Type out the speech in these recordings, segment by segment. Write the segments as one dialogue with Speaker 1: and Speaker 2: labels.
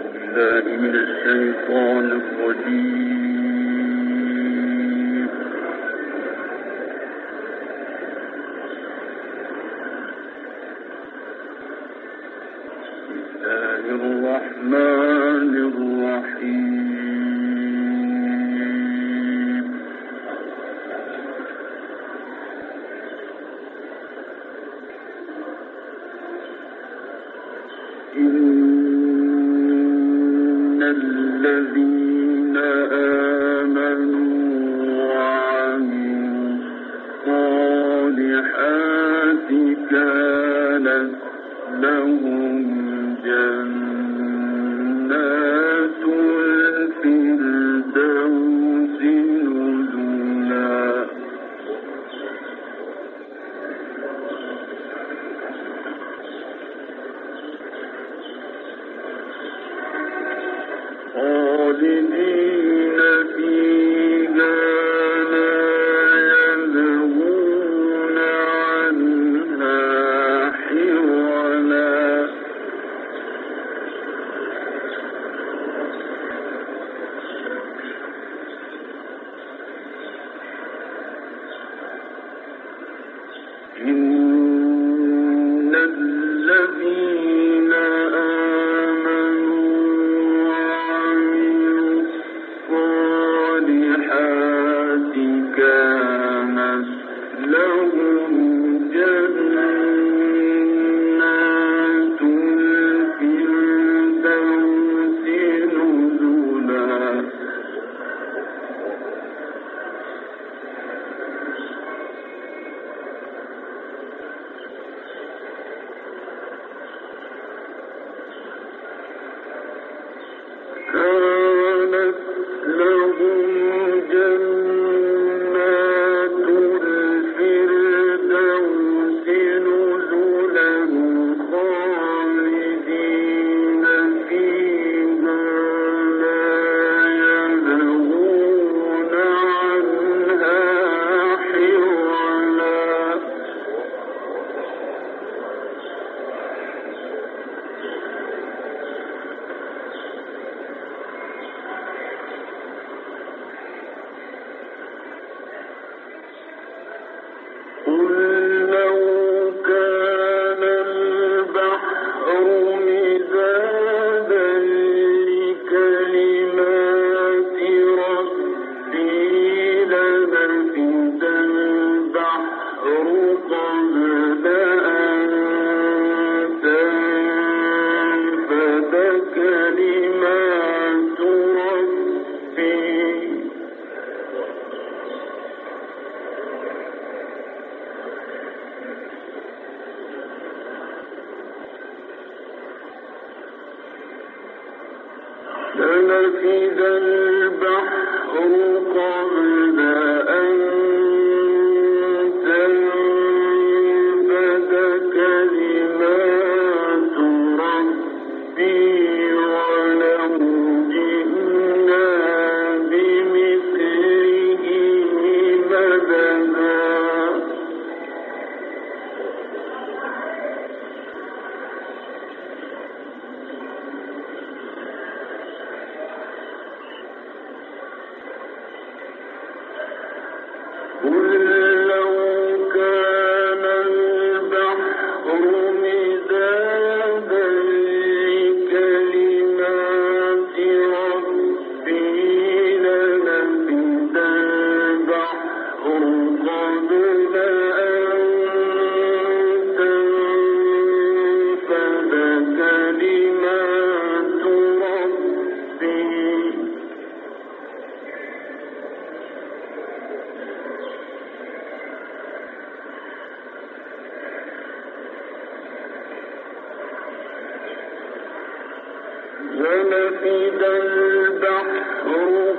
Speaker 1: بالله من الشيطان الرجيم. ولفد البحر.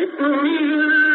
Speaker 1: لكل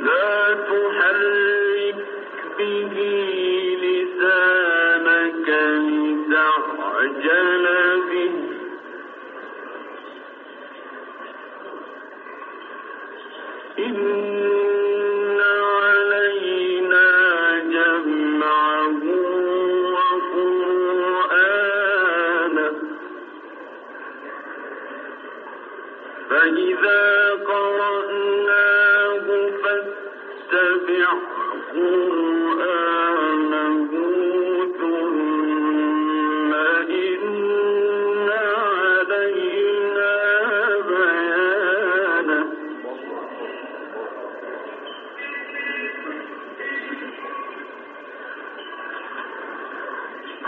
Speaker 1: لا تحرك به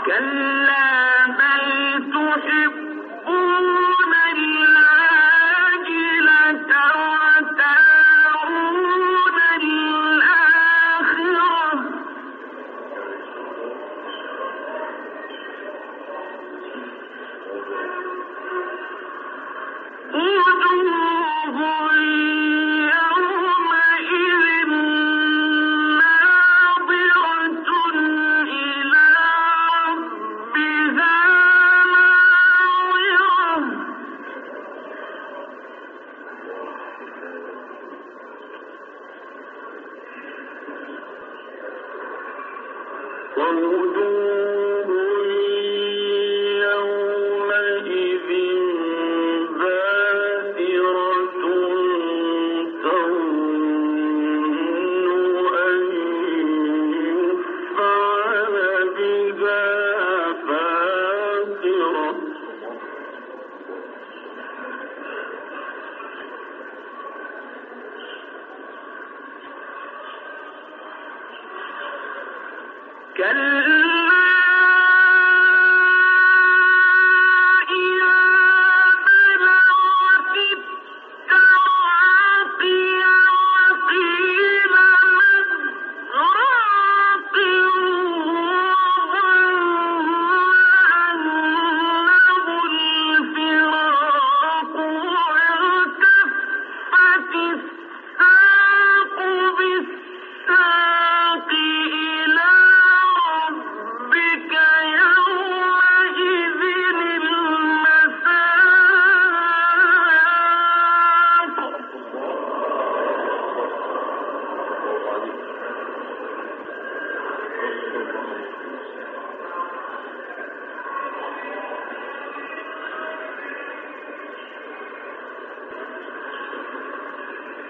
Speaker 1: كلا Lord,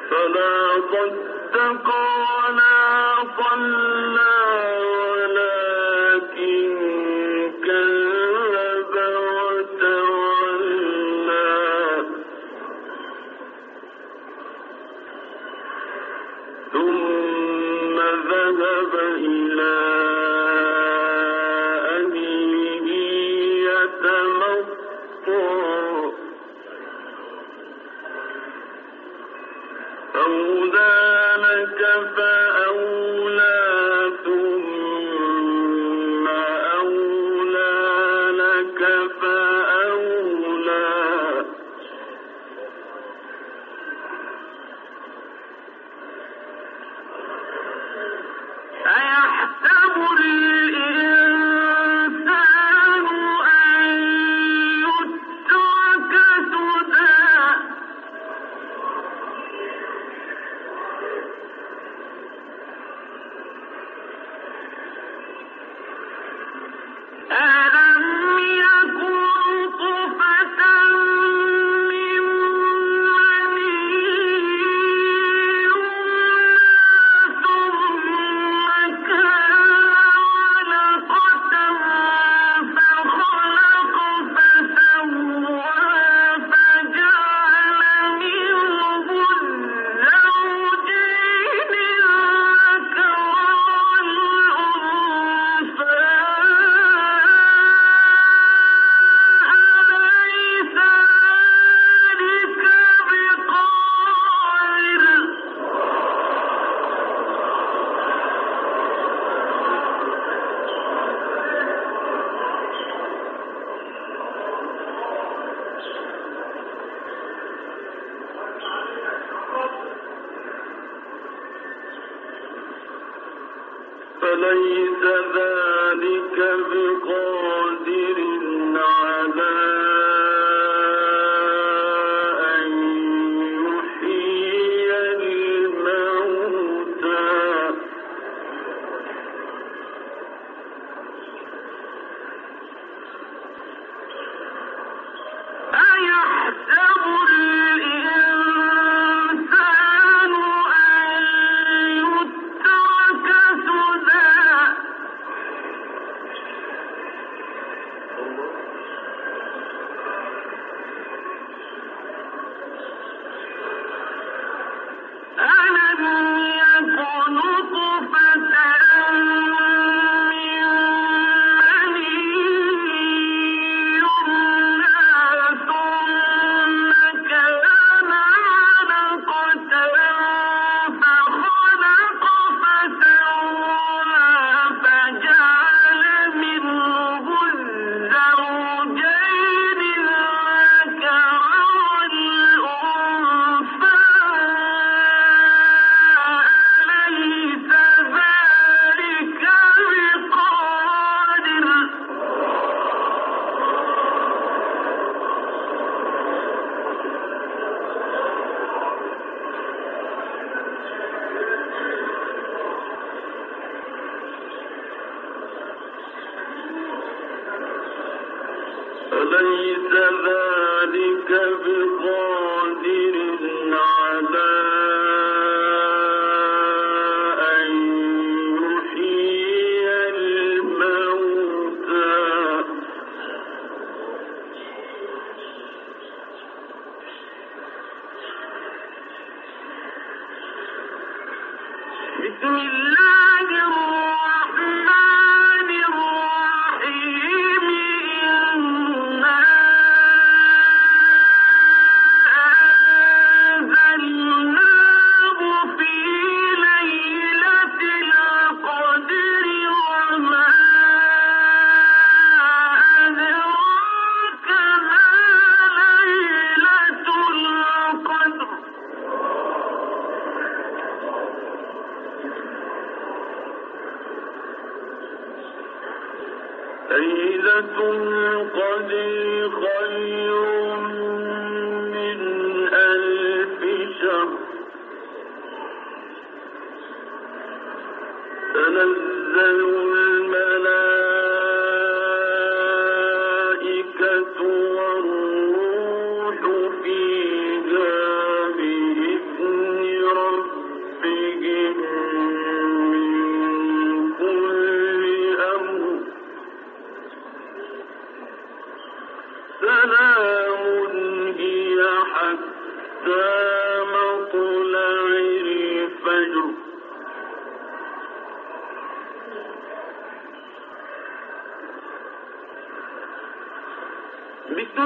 Speaker 1: فلا صدق ولا صلى ليلة القدر خير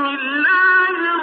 Speaker 1: الله